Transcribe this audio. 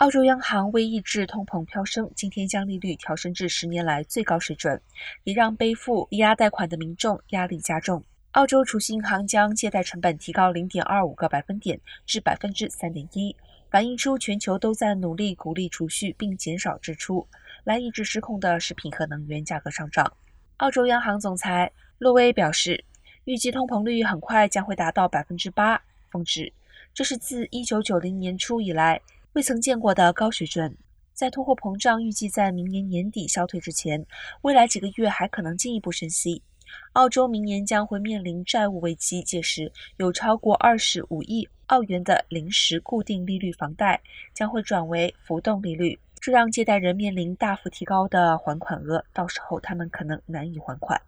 澳洲央行为抑制通膨飙升，今天将利率调升至十年来最高水准，也让背负抵押贷款的民众压力加重。澳洲储蓄银行将借贷成本提高零点二五个百分点至百分之三点一，反映出全球都在努力鼓励储蓄并减少支出，来抑制失控的食品和能源价格上涨。澳洲央行总裁洛威表示，预计通膨率很快将会达到百分之八峰值，这是自一九九零年初以来。未曾见过的高水准，在通货膨胀预计在明年年底消退之前，未来几个月还可能进一步升息。澳洲明年将会面临债务危机，届时有超过二十五亿澳元的临时固定利率房贷将会转为浮动利率，这让借贷人面临大幅提高的还款额，到时候他们可能难以还款。